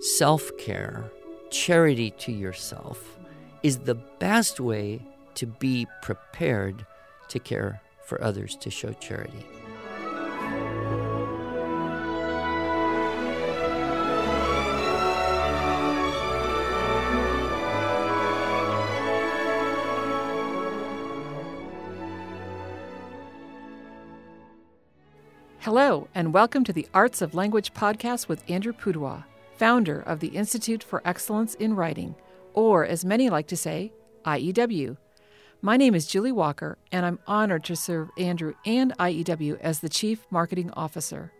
self care, charity to yourself, is the best way to be prepared to care for others, to show charity. Hello, and welcome to the Arts of Language podcast with Andrew Pudewa, founder of the Institute for Excellence in Writing, or as many like to say, IEW. My name is Julie Walker, and I'm honored to serve Andrew and IEW as the Chief Marketing Officer.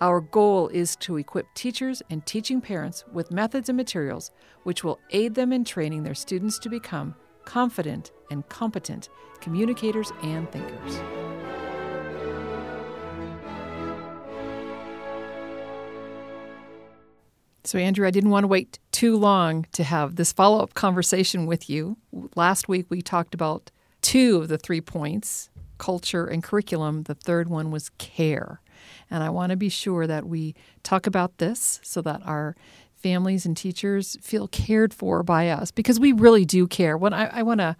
Our goal is to equip teachers and teaching parents with methods and materials which will aid them in training their students to become confident and competent communicators and thinkers. So, Andrew, I didn't want to wait too long to have this follow up conversation with you. Last week we talked about two of the three points culture and curriculum. The third one was care. And I want to be sure that we talk about this so that our families and teachers feel cared for by us because we really do care. When I, I want to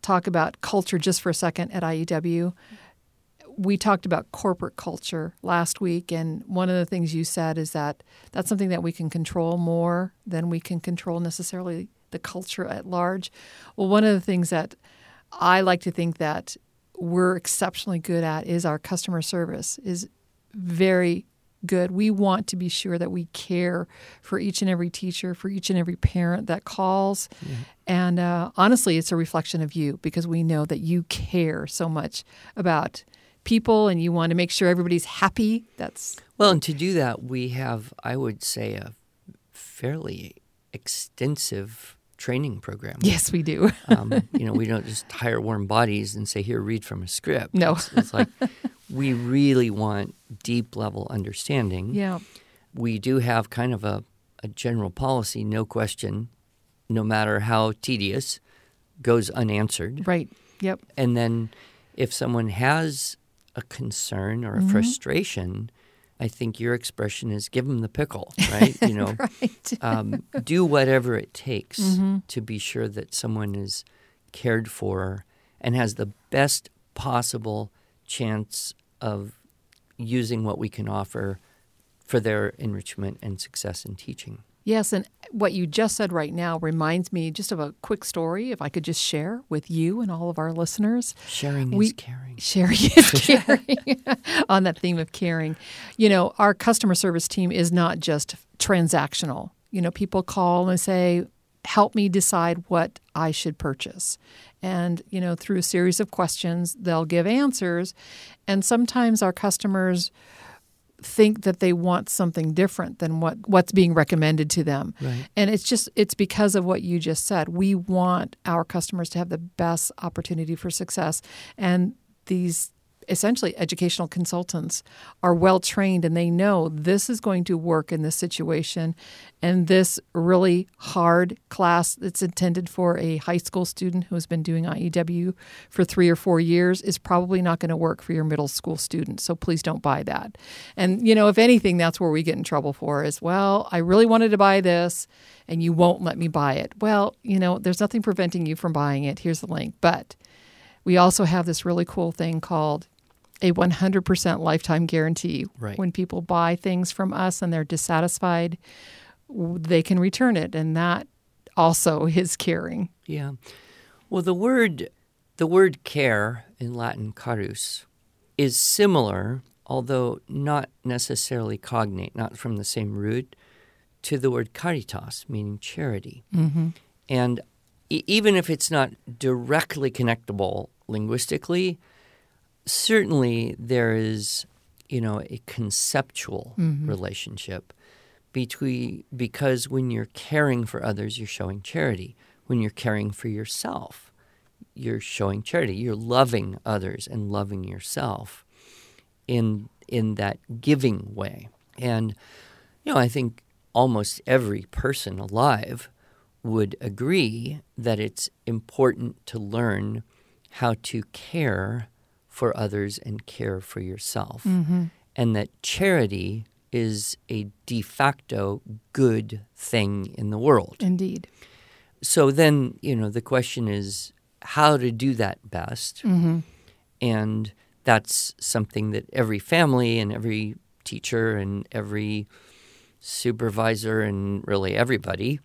talk about culture just for a second at IEW we talked about corporate culture last week, and one of the things you said is that that's something that we can control more than we can control necessarily the culture at large. Well, one of the things that I like to think that we're exceptionally good at is our customer service is very good. We want to be sure that we care for each and every teacher, for each and every parent that calls. Yeah. And uh, honestly, it's a reflection of you because we know that you care so much about people and you want to make sure everybody's happy. That's well, and to do that, we have, I would say, a fairly extensive training program. Yes, we do. um, you know, we don't just hire warm bodies and say, "Here, read from a script." No, it's, it's like we really want deep level understanding. Yeah, we do have kind of a, a general policy, no question, no matter how tedious, goes unanswered. Right. Yep. And then if someone has a concern or a mm-hmm. frustration, I think your expression is give them the pickle, right? You know, right. um, do whatever it takes mm-hmm. to be sure that someone is cared for and has the best possible chance of using what we can offer for their enrichment and success in teaching. Yes, and what you just said right now reminds me just of a quick story, if I could just share with you and all of our listeners. Sharing we, is caring. Sharing is caring. On that theme of caring. You know, our customer service team is not just transactional. You know, people call and say, help me decide what I should purchase. And, you know, through a series of questions, they'll give answers. And sometimes our customers think that they want something different than what what's being recommended to them. Right. And it's just it's because of what you just said. We want our customers to have the best opportunity for success and these essentially educational consultants are well trained and they know this is going to work in this situation. And this really hard class that's intended for a high school student who has been doing IEW for 3 or 4 years is probably not going to work for your middle school student. So please don't buy that. And you know if anything that's where we get in trouble for is well I really wanted to buy this and you won't let me buy it. Well you know there's nothing preventing you from buying it. Here's the link. But we also have this really cool thing called a 100% lifetime guarantee. Right. When people buy things from us and they're dissatisfied, they can return it, and that also is caring. Yeah. Well, the word the word care in Latin carus is similar, although not necessarily cognate, not from the same root, to the word caritas, meaning charity. Mm-hmm. And e- even if it's not directly connectable linguistically, certainly there is, you know, a conceptual mm-hmm. relationship between because when you're caring for others, you're showing charity. When you're caring for yourself, you're showing charity. You're loving others and loving yourself in in that giving way. And you know, I think almost every person alive would agree that it's important to learn how to care for others and care for yourself. Mm-hmm. And that charity is a de facto good thing in the world. Indeed. So then, you know, the question is how to do that best. Mm-hmm. And that's something that every family and every teacher and every supervisor and really everybody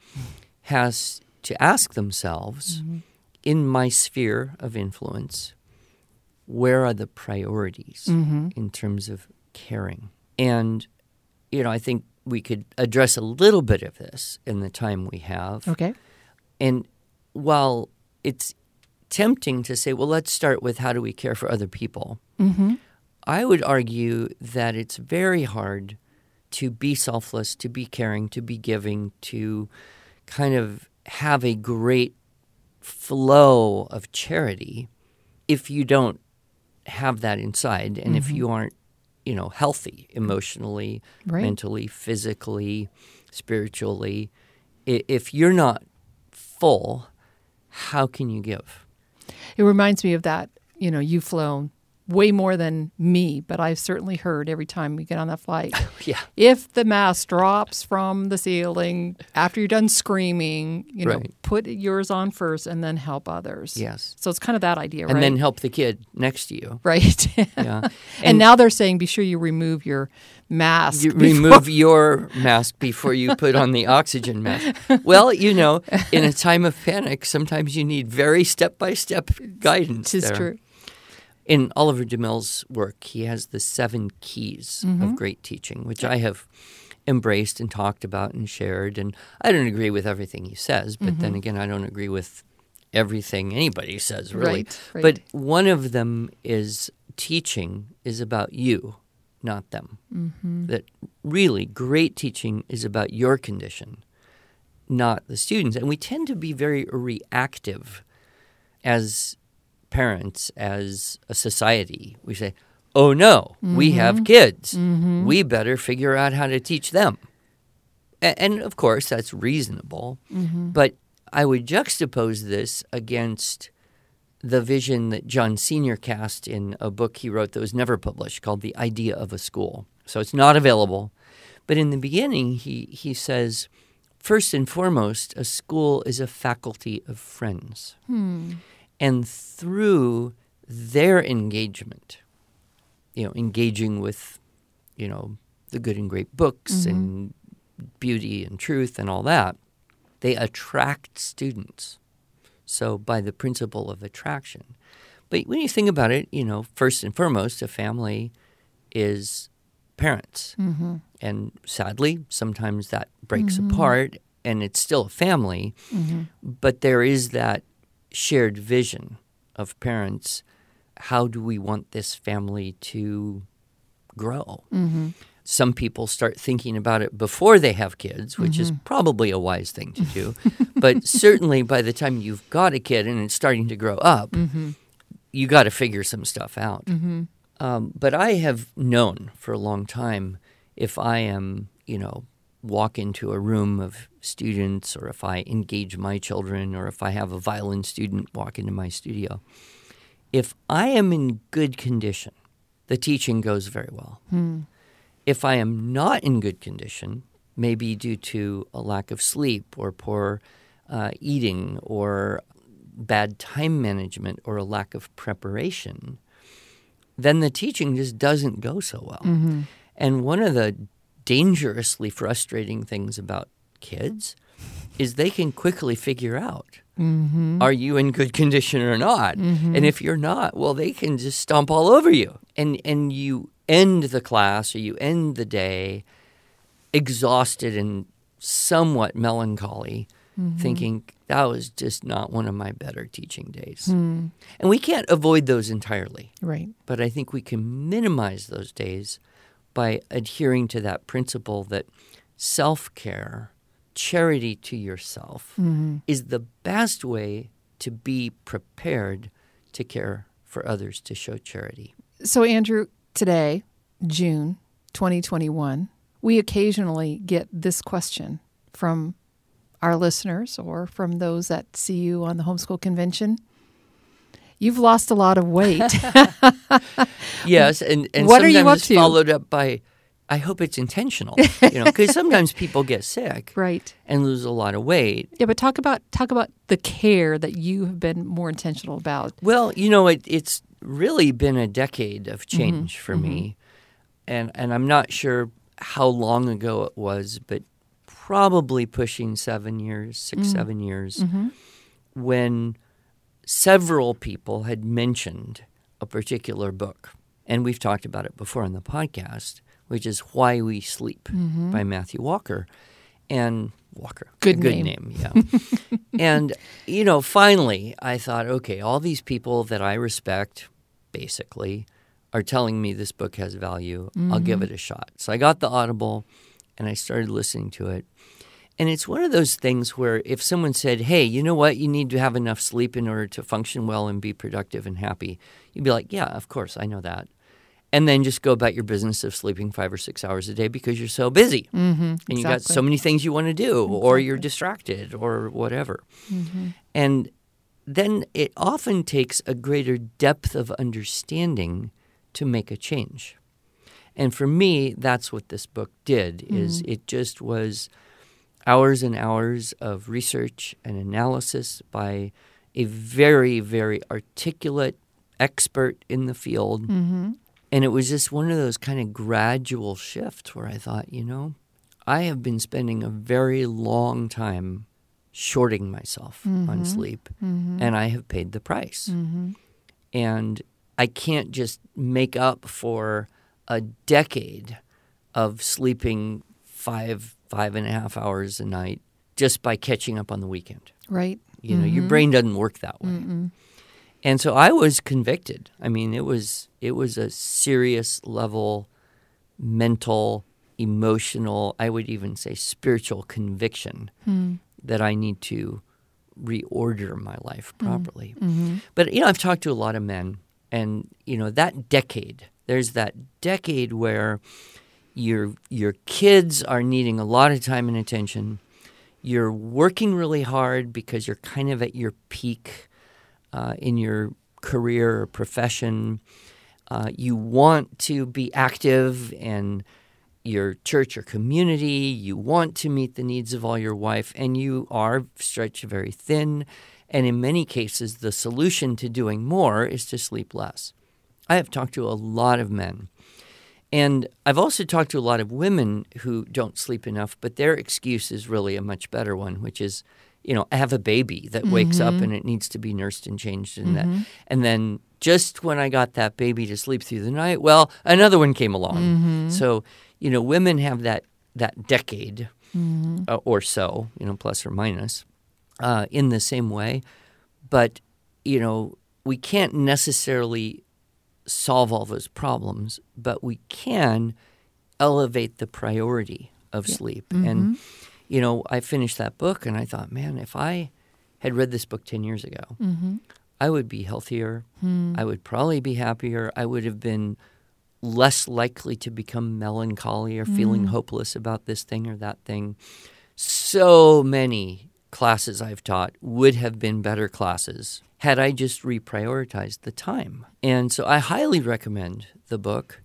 has to ask themselves in my sphere of influence, where are the priorities in terms of caring? And, you know, I think we could address a little bit of this in the time we have. Okay. And while it's tempting to say, well, let's start with how do we care for other people, Mm-hmm. I would argue that it's very hard to be selfless, to be caring, to be giving, to kind of have a great flow of charity if you don't have that inside and if mm-hmm. you aren't, you know, healthy emotionally, Right. mentally, physically, spiritually. If you're not full, how can you give? It reminds me of that. You know, you've flown way more than me, but I've certainly heard every time we get on that flight. Yeah. if the mask drops from the ceiling after you're done screaming, you know, Right. put yours on first and then help others. Yes. So it's kind of that idea, right? And right? then help the kid next to you. right. Yeah. and, now they're saying be sure you remove your mask. You remove your mask before you put on the oxygen mask. Well, you know, in a time of panic, sometimes you need very step by step guidance. There. true. In Oliver DeMille's work, he has the seven keys of mm-hmm. great teaching, which I have embraced and talked about and shared. And I don't agree with everything he says, but then mm-hmm. again, I don't agree with everything anybody says, really. Right, right. But one of them is teaching is about you, not them. Mm-hmm. That really great teaching is about your condition, not the students. And we tend to be very reactive as parents, as a society. We say, oh no, we mm-hmm. have kids. Mm-hmm. We better figure out how to teach them. A- And of course, that's reasonable. Mm-hmm. But I would juxtapose this against the vision that John Senior cast in a book he wrote that was never published called The Idea of a School. So it's not available. But in the beginning, he, he says, first and foremost, a school is a faculty of friends. Hmm. And through their engagement, you know, engaging with, you know, the good and great books mm-hmm. and beauty and truth and all that, they attract students. So by the principle of attraction. But when you think about it, you know, first and foremost, a family is parents. Mm-hmm. And sadly, sometimes that breaks mm-hmm. apart and it's still a family, but there is that shared vision of parents. How do we want this family to grow? Mm-hmm. Some people start thinking about it before they have kids, which is mm-hmm. probably a wise thing to do. but certainly by the time you've got a kid and it's starting to grow up, mm-hmm. you got to figure some stuff out. Um, but I have known for a long time if I am, you know, walk into a room of students or if I engage my children or if I have a violin student walk into my studio, if I am in good condition, the teaching goes very well. If I am not in good condition, maybe due to a lack of sleep or poor uh, eating or bad time management or a lack of preparation, then the teaching just doesn't go so well. And one of the dangerously frustrating things about kids is they can quickly figure out mm-hmm. are you in good condition or not? Mm-hmm. And if you're not, well, they can just stomp all over you. And, and you end the class or you end the day exhausted and somewhat melancholy, mm-hmm. thinking that was just not one of my better teaching days. Hmm. And we can't avoid those entirely, Right. but I think we can minimize those days by adhering to that principle that self care, charity to yourself, mm-hmm. is the best way to be prepared to care for others, to show charity. So, Andrew, today, June 2021, we occasionally get this question from our listeners or from those that see you on the homeschool convention. You've lost a lot of weight. Yes, and, and What are you sometimes up to? followed up by, I hope it's intentional, you know, because sometimes people get sick Right. and lose a lot of weight. Yeah, but talk about talk about the care that you have been more intentional about. Well, you know, it, it's really been a decade of mm-hmm. change for me, mm-hmm. and and I'm not sure how long ago it was, but probably pushing seven years, 6 mm. seven years, mm-hmm. when several people had mentioned a particular book, and we've talked about it before on the podcast, which is Why We Sleep mm-hmm. by Matthew Walker, and Walker, Good good name. name, yeah. and you know, finally, I thought, okay, all these people that I respect, basically, are telling me this book has value. I'll give mm-hmm. it a shot. So I got the Audible, and I started listening to it. And it's one of those things where if someone said, hey, you know what, you need to have enough sleep in order to function well and be productive and happy, you'd be like, yeah, of course, I know that. And then just go about your business of sleeping five or six hours a day because you're so busy. Mm-hmm, and you got so many things you want to do, or you're distracted, or whatever. Mm-hmm. And then it often takes a greater depth of understanding to make a change. And for me, that's what this book did is mm-hmm. it just was hours and hours of research and analysis by a very, very articulate expert in the field. Mm-hmm. And it was just one of those kind of gradual shifts where I thought, you know, I have been spending a very long time shorting myself on mm-hmm. sleep, mm-hmm. and I have paid the price. Mm-hmm. And I can't just make up for a decade of sleeping five, five and a half hours a night just by catching up on the weekend. Right. You know, your brain doesn't work that way. And so I was convicted. I mean, it was it was a serious level mental, emotional, I would even say spiritual conviction hmm. that I need to reorder my life hmm. properly. Mm-hmm. But you know, I've talked to a lot of men and you know, that decade, there's that decade where your your kids are needing a lot of time and attention. You're working really hard because you're kind of at your peak uh, in your career or profession. Uh, you want to be active in your church or community. You want to meet the needs of all your wife, and you are stretched very thin. And in many cases, the solution to doing more is to sleep less. I have talked to a lot of men. And I've also talked to a lot of women who don't sleep enough, but their excuse is really a much better one, which is, you know, I have a baby that wakes up mm-hmm. and it needs to be nursed and changed and that. Mm-hmm. And then just when I got that baby to sleep through the night, well, another one came along. Mm-hmm. So, you know, women have that that decade uh, or so, you know, plus or minus, uh, in the same way. But, you know, we can't necessarily solve all those problems, but we can elevate the priority of sleep. And, you know, I finished that book and I thought, man, if I had read this book 10 years ago, mm-hmm. I would be healthier. Hmm. I would probably be happier. I would have been less likely to become melancholy or feeling mm-hmm. hopeless about this thing or that thing. So many classes I've taught would have been better classes had I just reprioritized the time. And so I highly recommend the book.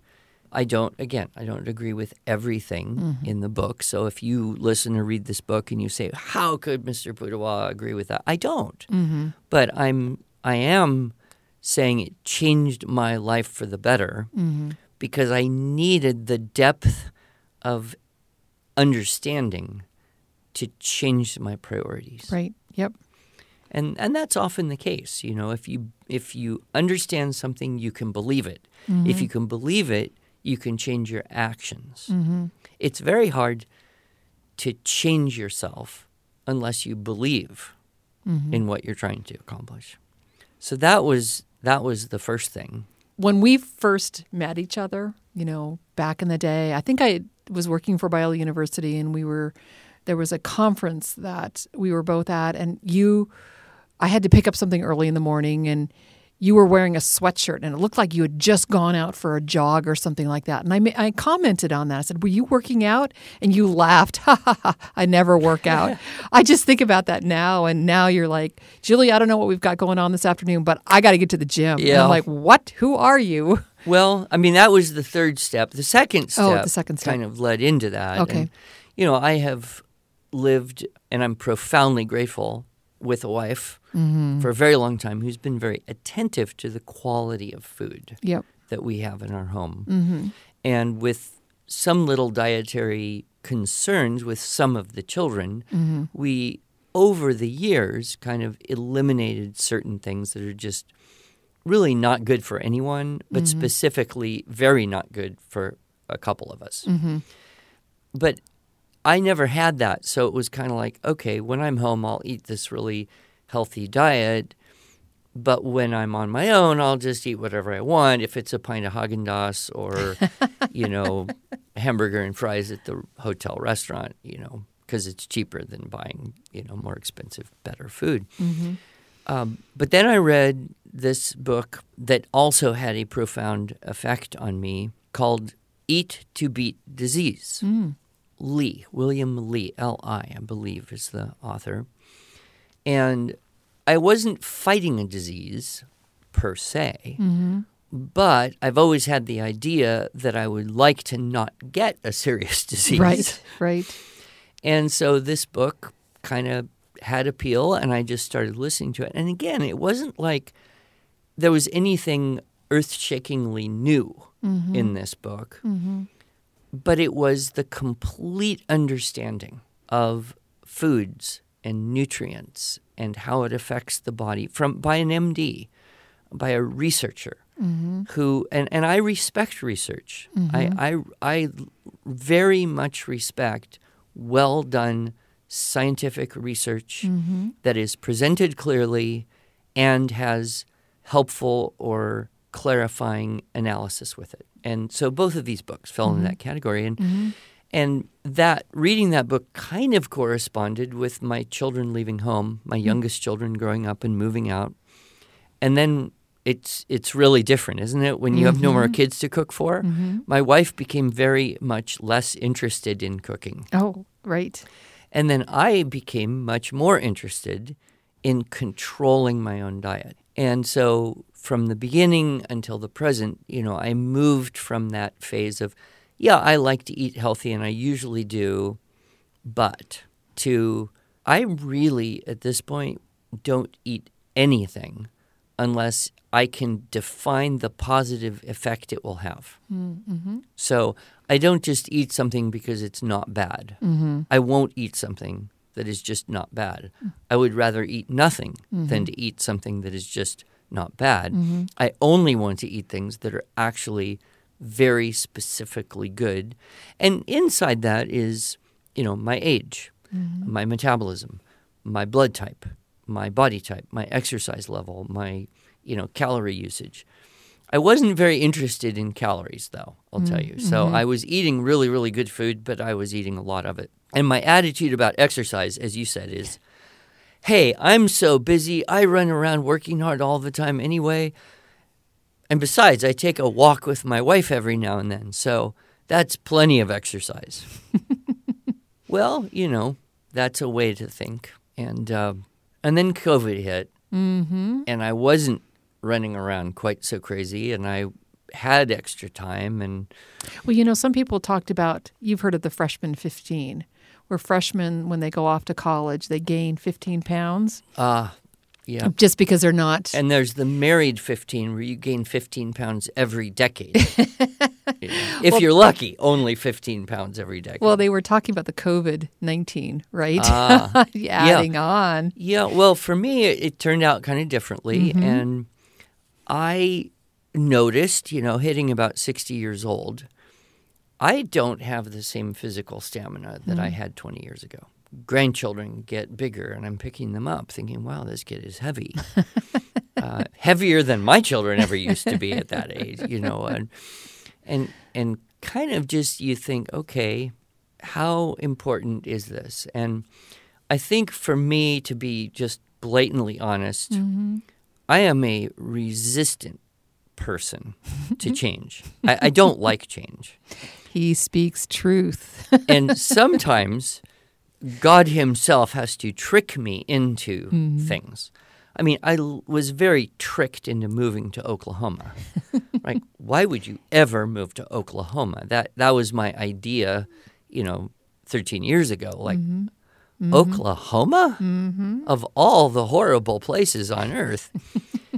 I don't, again, I don't agree with everything mm-hmm. in the book. So if you listen or read this book and you say, "How could Mr. Pudewa agree with that?" I don't. Mm-hmm. But I'm, I am saying it changed my life for the better mm-hmm. because I needed the depth of understanding to change my priorities Right. Yep. and and that's often the case you know if you if you understand something you can believe it if you can believe it you can change your actions. Mm-hmm. It's very hard to change yourself unless you believe mm-hmm. in what you're trying to accomplish. So that was that was the first thing. When we first met each other, you know, back in the day, I think I was working for Biola University and we were there was a conference that we were both at and you I had to pick up something early in the morning and you were wearing a sweatshirt and it looked like you had just gone out for a jog or something like that. And I, ma- I commented on that. I said, Were you working out? And you laughed. Ha ha ha. I never work out. I just think about that now. And now you're like, Julie, I don't know what we've got going on this afternoon, but I got to get to the gym. And Yeah. I'm like, What? Who are you? Well, I mean, that was the third step. The second step, Oh, the second step. kind of led into that. Okay. And, you know, I have lived, and I'm profoundly grateful with a wife Mm-hmm. for a very long time who's been very attentive to the quality of food Yep. that we have in our home. Mm-hmm. And with some little dietary concerns with some of the children, Mm-hmm. we, over the years, kind of eliminated certain things that are just really not good for anyone, but Mm-hmm. specifically very not good for a couple of us. Mm-hmm. But I never had that. So it was kind of like, okay, when I'm home, I'll eat this really healthy diet. But when I'm on my own, I'll just eat whatever I want. If it's a pint of Haagen Dazs or, you know, hamburger and fries at the hotel restaurant, you know, because it's cheaper than buying, you know, more expensive, better food. Mm-hmm. Um, but then I read this book that also had a profound effect on me called Eat to Beat Disease. Mm. Li, William Li, L I, I believe, is the author. And I wasn't fighting a disease per se, Mm-hmm. but I've always had the idea that I would like to not get a serious disease. Right. Right. And so this book kind of had appeal, and I just started listening to it. And again, it wasn't like there was anything earth shakingly new in this book, Mm-hmm. but it was the complete understanding of foods and nutrients and how it affects the body from by an MD, by a researcher Mm-hmm. who and, and I respect research. I, I I very much respect well done scientific research Mm-hmm. that is presented clearly and has helpful or clarifying analysis with it. And so both of these books fell into that category and Mm-hmm. And that reading that book kind of corresponded with my children leaving home, my youngest children growing up and moving out. And then it's it's really different, isn't it? When you have no more kids to cook for. Mm-hmm. My wife became very much less interested in cooking. Oh, right. And then I became much more interested in controlling my own diet. And so from the beginning until the present, you know, I moved from that phase of, yeah, I like to eat healthy and I usually do, but to I really at this point don't eat anything unless I can define the positive effect it will have. Mm-hmm. So I don't just eat something because it's not bad. Mm-hmm. I won't eat something that is just not bad. I would rather eat nothing than to eat something that is just not bad. Mm-hmm. I only want to eat things that are actually very specifically good. And inside that is, you know, my age, Mm-hmm. my metabolism, my blood type, my body type, my exercise level, my, you know, calorie usage. I wasn't very interested in calories, though, I'll tell you. So I was eating really, really good food, but I was eating a lot of it. And my attitude about exercise, as you said, is hey, I'm so busy. I run around working hard all the time anyway. And besides, I take a walk with my wife every now and then. So that's plenty of exercise. well, you know, that's a way to think. And, uh, and then COVID hit Mm-hmm. and I wasn't running around quite so crazy, and I had extra time, and Well, you know, some people talked about, you've heard of the freshman 15, where freshmen, when they go off to college, they gain 15 pounds uh yeah. just because they're not. And there's the married 15 where you gain 15 pounds every decade. You know, if you're lucky, only 15 pounds every decade. well, they were talking about the COVID 19, right? Ah, Adding on. Yeah, well, for me, it, it turned out kind of differently. And I noticed, you know, hitting about 60 years old, I don't have the same physical stamina that I had 20 years ago. Grandchildren get bigger, and I'm picking them up, thinking, wow, this kid is heavy. uh, heavier than my children ever used to be at that age, you know. And, and, and kind of just you think, okay, how important is this? And I think for me to be just blatantly honest, Mm-hmm. I am a resistant person to change. I, I don't like change. He speaks truth. And sometimes God Himself has to trick me into mm-hmm. things. I mean, I l- was very tricked into moving to Oklahoma, Like, why would you ever move to Oklahoma? That that was my idea, you know, 13 years ago. Like, mm-hmm. Mm-hmm. Oklahoma? Of all the horrible places on earth.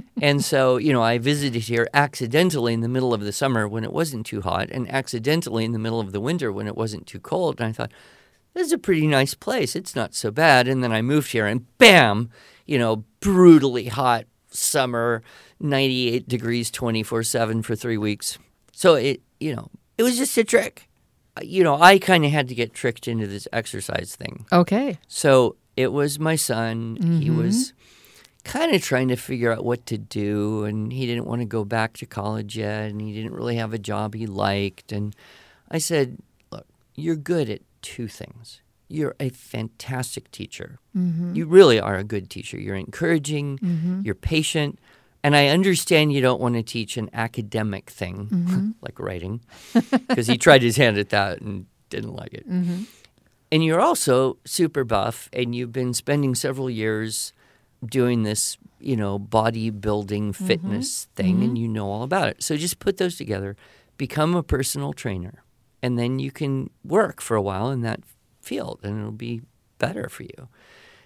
and so, you know, I visited here accidentally in the middle of the summer when it wasn't too hot, and accidentally in the middle of the winter when it wasn't too cold. And I thought, this is a pretty nice place. It's not so bad. And then I moved here, and bam, you know, brutally hot summer, 98 degrees 24 7 for three weeks. So it, you know, it was just a trick. You know, I kind of had to get tricked into this exercise thing. Okay. So it was my son. He mm-hmm. was kind of trying to figure out what to do, and he didn't want to go back to college yet, and he didn't really have a job he liked. And I said, Look, you're good at two things. You're a fantastic teacher. Mm-hmm. You really are a good teacher. You're encouraging, mm-hmm. you're patient. And I understand you don't want to teach an academic thing mm-hmm. like writing, because he tried his hand at that and didn't like it. And you're also super buff, and you've been spending several years doing this, you know, bodybuilding fitness thing, and you know all about it. So just put those together, become a personal trainer, and then you can work for a while in that field, and it'll be better for you.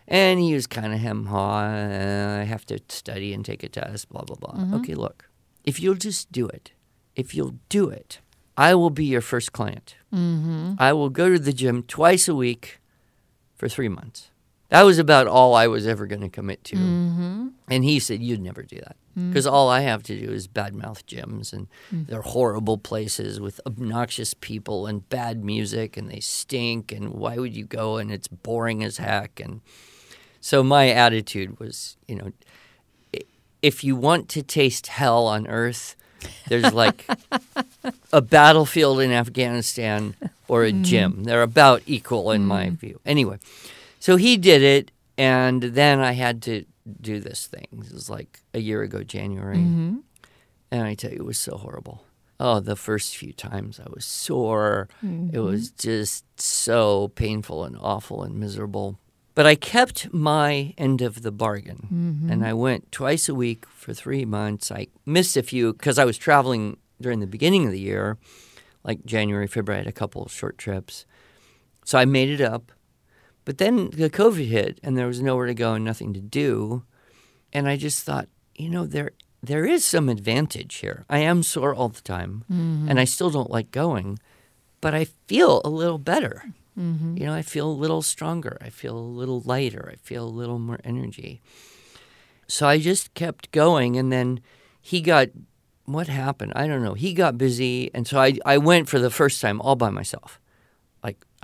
And he was kind of hem haw. uh, I have to study and take a test, blah, blah, blah. Okay, look, if you'll just do it, if you'll do it, I will be your first client. I will go to the gym twice a week for three months. That was about all I was ever going to commit to. Mm-hmm. And he said, You'd never do that. Mm. Because all I have to do is badmouth gyms, and mm. they're horrible places with obnoxious people and bad music, and they stink. And why would you go? And it's boring as heck. And so my attitude was, you know, if you want to taste hell on earth, there's like a battlefield in Afghanistan or a mm. gym. They're about equal in my view. Anyway, so he did it, and then I had to do this thing. This was like a year ago, January. Mm-hmm. And I tell you, it was so horrible. Oh, the first few times I was sore. It mm-hmm. was just so painful and awful and miserable. But I kept my end of the bargain. Mm-hmm. And I went twice a week for three months. I missed a few because I was traveling during the beginning of the year, like January, February. I had a couple of short trips. So I made it up. But then the COVID hit and there was nowhere to go and nothing to do. And I just thought, you know, there there is some advantage here. I am sore all the time mm-hmm. and I still don't like going, but I feel a little better. Mm-hmm. You know, I feel a little stronger. I feel a little lighter. I feel a little more energy. So I just kept going and then he got what happened? I don't know. He got busy and so I I went for the first time all by myself.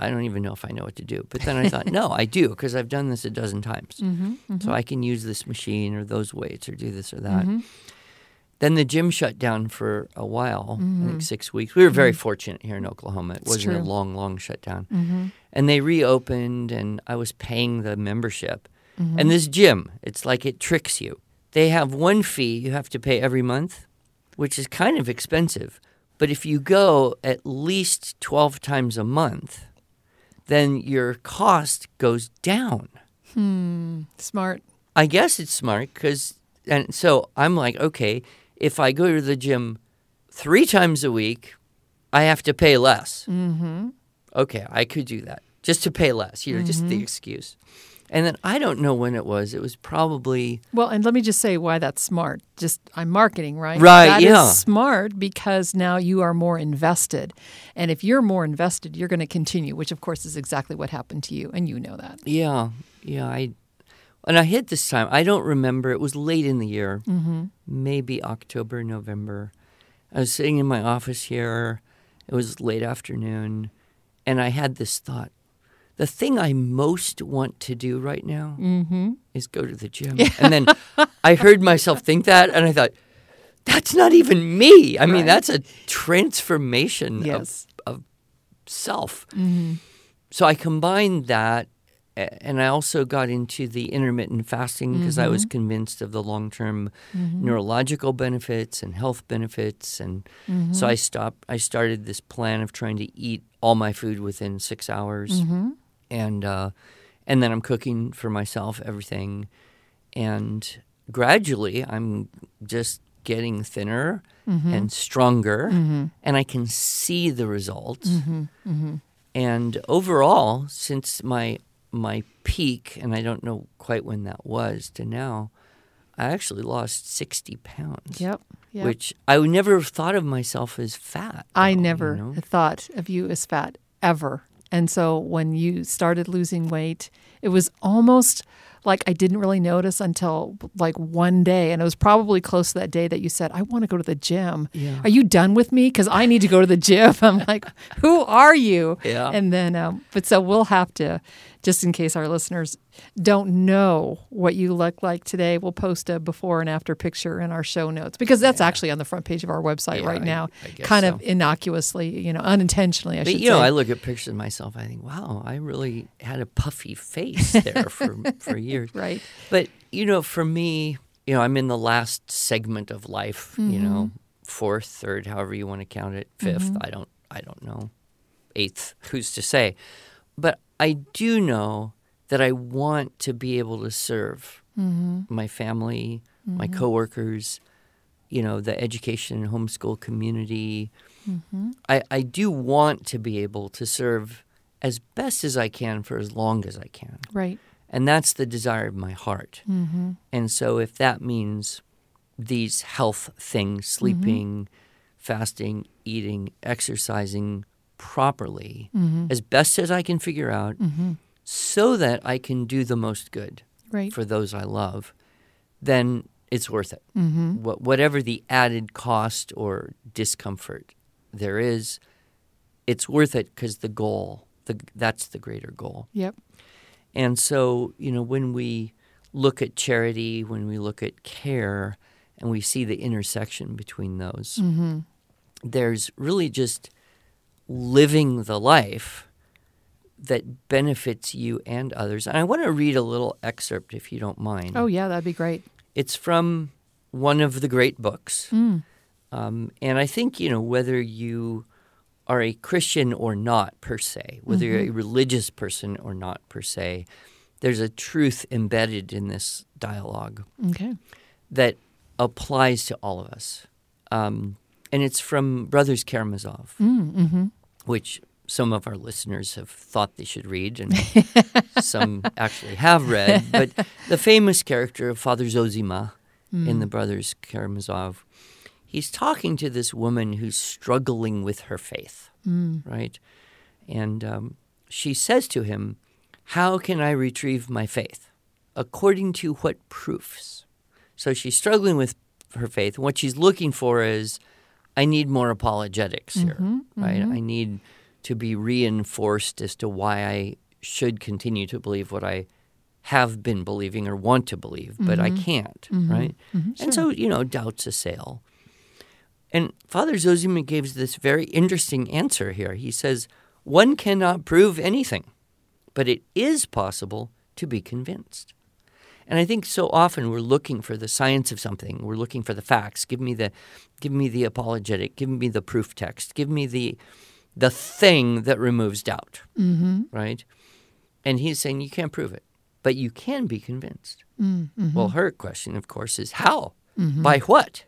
I don't even know if I know what to do. But then I thought, no, I do because I've done this a dozen times. Mm-hmm, mm-hmm. So I can use this machine or those weights or do this or that. Mm-hmm. Then the gym shut down for a while, I think six weeks. We were very fortunate here in Oklahoma. It wasn't a long, long shutdown. And they reopened, and I was paying the membership. And this gym, it's like it tricks you. They have one fee you have to pay every month, which is kind of expensive. But if you go at least 12 times a month, then your cost goes down. Hmm. Smart. I guess it's smart because, and so I'm like, okay, if I go to the gym three times a week, I have to pay less. Mm-hmm. Okay, I could do that just to pay less. You know, just the excuse. And then I don't know when it was. It was probably Well, and let me just say why that's smart. Just I'm marketing, right? Right, That yeah. smart because now you are more invested. And if you're more invested, you're going to continue, which of course is exactly what happened to you and you know that. yeah, yeah. I and I hit this time. I don't remember. It was late in the year, mm-hmm. maybe October, November. I was sitting in my office here. It was late afternoon, and I had this thought: the thing I most want to do right now mm-hmm. is go to the gym. And then I heard myself think that, and I thought, that's not even me. I mean, Right. that's a transformation Yes. of, of self. Mm-hmm. So I combined that, and I also got into the intermittent fasting because I was mm-hmm. convinced of the long term neurological benefits and health benefits. And so I stopped, I started this plan of trying to eat all my food within six hours. And, uh, and then I'm cooking for myself everything. And gradually, I'm just getting thinner mm-hmm. and stronger, mm-hmm. and I can see the results. Mm-hmm. And overall, since my my peak, and I don't know quite when that was to now, I actually lost sixty pounds. Yep. yep. Which I would never have thought of myself as fat. I though, you never know? thought of you as fat ever. And so when you started losing weight, it was almost like I didn't really notice until like one day. And it was probably close to that day that you said, I want to go to the gym. Yeah. Are you done with me? Because I need to go to the gym. I'm like, who are you? Yeah. And then, um, but so we'll have to, just in case our listeners don't know what you look like today, we'll post a before and after picture in our show notes because that's actually on the front page of our website Yeah, right I- now, I kind so. of innocuously, you know, unintentionally, I But should you know. I look at pictures of myself. I think, wow, I really had a puffy face there for for years. right. But you know, for me, you know, I'm in the last segment of life. You know, Mm-hmm. fourth, third, however you want to count it, 5th I don't, I don't know, eighth. Who's to say? But I do know that I want to be able to serve Mm-hmm. my family, my coworkers, you know, the education and homeschool community. Mm-hmm. I, I do want to be able to serve as best as I can for as long as I can. Right. And that's the desire of my heart. Mm-hmm. And so if that means these health things, sleeping, fasting, eating, exercising properly, Mm-hmm. as best as I can figure out, so that I can do the most good Right. for those I love, then it's worth it. Mm-hmm. Wha- Whatever the added cost or discomfort there is, it's worth it because the goal, the, that's the greater goal. Yep. And so, you know, when we look at charity, when we look at care, and we see the intersection between those, Mm-hmm. there's really just living the life that benefits you and others. And I want to read a little excerpt, if you don't mind. Oh, yeah, that'd be great. It's from one of the great books. Mm. Um, and I think, you know, whether you are a Christian or not per se, whether you're a religious person or not per se, there's a truth embedded in this dialogue Okay. that applies to all of us. Um, and it's from Brothers Karamazov, Mm, mm-hmm. Which some of our listeners have thought they should read, and some actually have read. But the famous character of Father Zosima in the Brothers Karamazov, he's talking to this woman who's struggling with her faith, right? And um, she says to him, How can I retrieve my faith? According to what proofs? So she's struggling with her faith. And what she's looking for is, I need more apologetics here, mm-hmm, right? Mm-hmm. I need to be reinforced as to why I should continue to believe what I have been believing or want to believe, but I mm-hmm. can't, right? And so, you know, doubts assail. And Father Zosima gives this very interesting answer here. He says, One cannot prove anything, but it is possible to be convinced. And I think so often we're looking for the science of something. We're looking for the facts. Give me the, give me the apologetic. Give me the proof text. Give me the, the thing that removes doubt. Mm-hmm. Right? And he's saying you can't prove it, but you can be convinced. Mm-hmm. Well, her question, of course, is how? By what?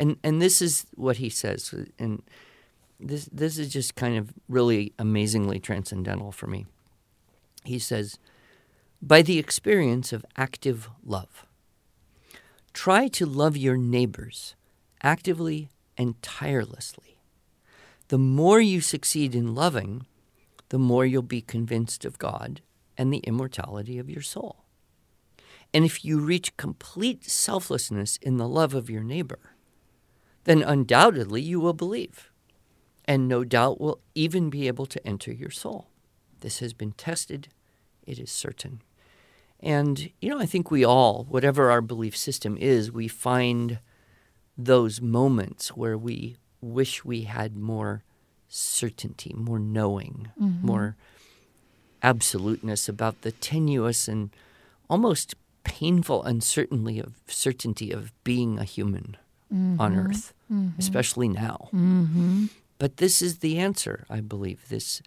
And and this is what he says, and this this is just kind of really amazingly transcendental for me. He says, by the experience of active love. Try to love your neighbors actively and tirelessly. The more you succeed in loving, the more you'll be convinced of God and the immortality of your soul. And if you reach complete selflessness in the love of your neighbor, then undoubtedly you will believe, and no doubt will even be able to enter your soul. This has been tested, it is certain. And, you know, I think we all, whatever our belief system is, we find those moments where we wish we had more certainty, more knowing, mm-hmm. more absoluteness about the tenuous and almost painful uncertainty of certainty of being a human on mm-hmm. earth, mm-hmm. especially now. Mm-hmm. But this is the answer, I believe. This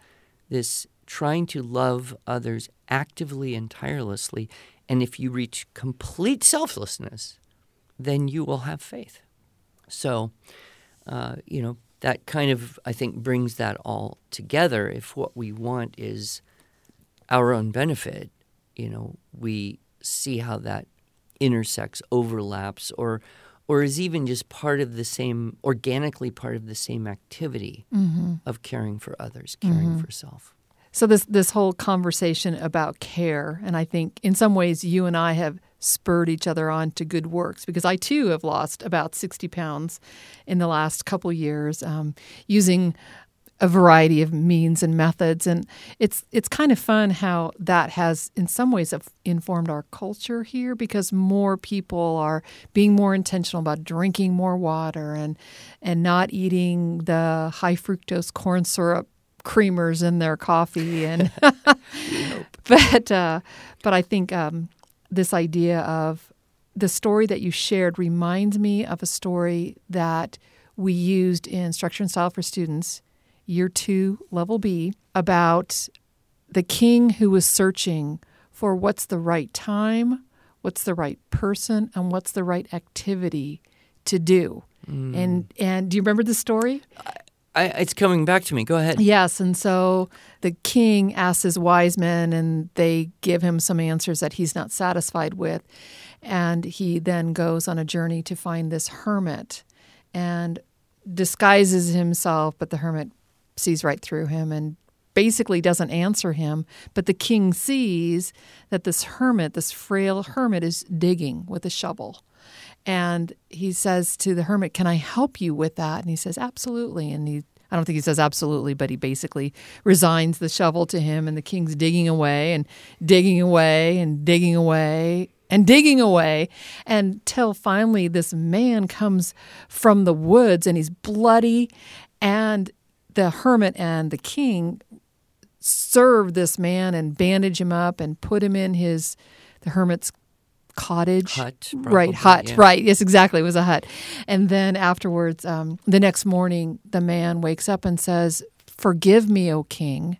this trying to love others actively and tirelessly. And if you reach complete selflessness, then you will have faith. So, uh, you know, that kind of, I think, brings that all together. If what we want is our own benefit, you know, we see how that intersects, overlaps, or or is even just part of the same, organically part of the same activity Mm-hmm. of caring for others, caring for self. So this this whole conversation about care, and I think in some ways you and I have spurred each other on to good works because I too have lost about sixty pounds in the last couple years um, using a variety of means and methods, and it's it's kind of fun how that has in some ways informed our culture here because more people are being more intentional about drinking more water and and not eating the high fructose corn syrup creamers in their coffee and but uh, but I think um, this idea of the story that you shared reminds me of a story that we used in structure and style for students year two level b about the king who was searching for what's the right time what's the right person and what's the right activity to do. And and do you remember the story I, it's coming back to me. Go ahead. Yes, and so the king asks his wise men, and they give him some answers that he's not satisfied with. And he then goes on a journey to find this hermit and disguises himself, but the hermit sees right through him and basically doesn't answer him. But the king sees that this hermit, this frail hermit, is digging with a shovel. And he says to the hermit, Can I help you with that? And he says, Absolutely. And he, I don't think he says absolutely, but he basically resigns the shovel to him. And the king's digging away and digging away and digging away and digging away until finally this man comes from the woods and he's bloody. And the hermit and the king serve this man and bandage him up and put him in his, the hermit's cottage. Hut, right hut. yeah. right yes exactly it was a hut. And then afterwards um, the next morning the man wakes up and says forgive me o king.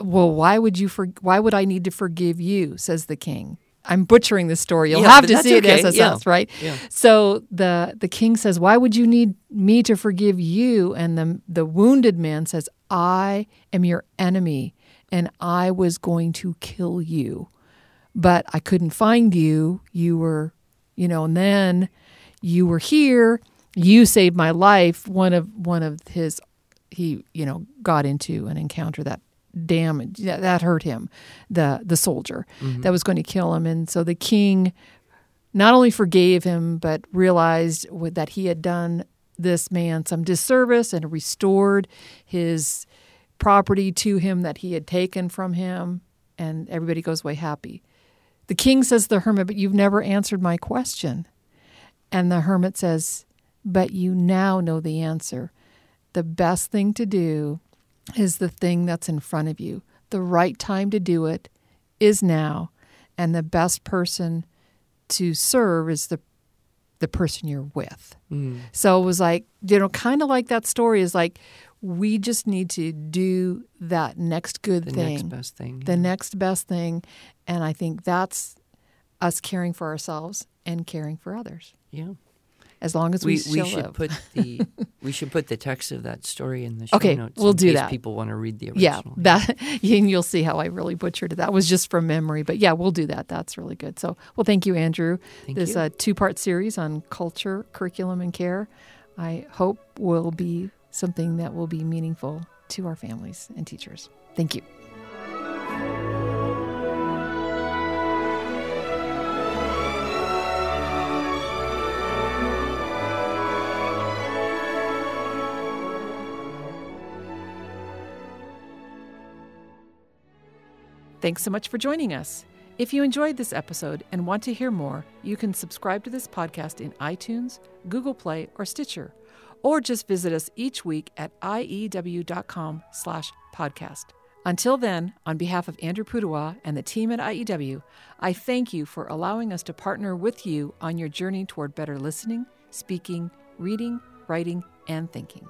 Well why would you for, why would i need to forgive you? says the king. I'm butchering this story. You'll Yeah, have to see okay, it as yeah, right? Yeah. so the the king says why would you need me to forgive you? And the the wounded man says i am your enemy and i was going to kill you but I couldn't find you. You were, you know, and then you were here. You saved my life. One of one of his, he, you know, got into an encounter that damaged that, that hurt him, the the soldier mm-hmm. that was going to kill him, and so the king not only forgave him but realized that he had done this man some disservice and restored his property to him that he had taken from him, and everybody goes away happy. The king says to the hermit, But you've never answered my question. And the hermit says, But you now know the answer. The best thing to do is the thing that's in front of you. The right time to do it is now. And the best person to serve is the the person you're with. Mm. So it was like, you know, kind of like that story is like, we just need to do that next good The thing The next best thing. the next best thing. And I think that's us caring for ourselves and caring for others. yeah. As long as we, We, we should live. put the we should put the text of that story in the show Okay, notes. we'll do that. People want to read the original. yeah, that and you'll see how I really butchered it. That was just from memory, but yeah, we'll do that. That's really good. So, well, thank you, Andrew. Thank this you. Uh, two-part series on culture, curriculum, and care, I hope will be something that will be meaningful to our families and teachers. Thank you. Thanks so much for joining us. If you enjoyed this episode and want to hear more, you can subscribe to this podcast in iTunes, Google Play, or Stitcher, or just visit us each week at iew.com slash podcast. Until then, on behalf of Andrew Pudewa and the team at IEW, I thank you for allowing us to partner with you on your journey toward better listening, speaking, reading, writing, and thinking.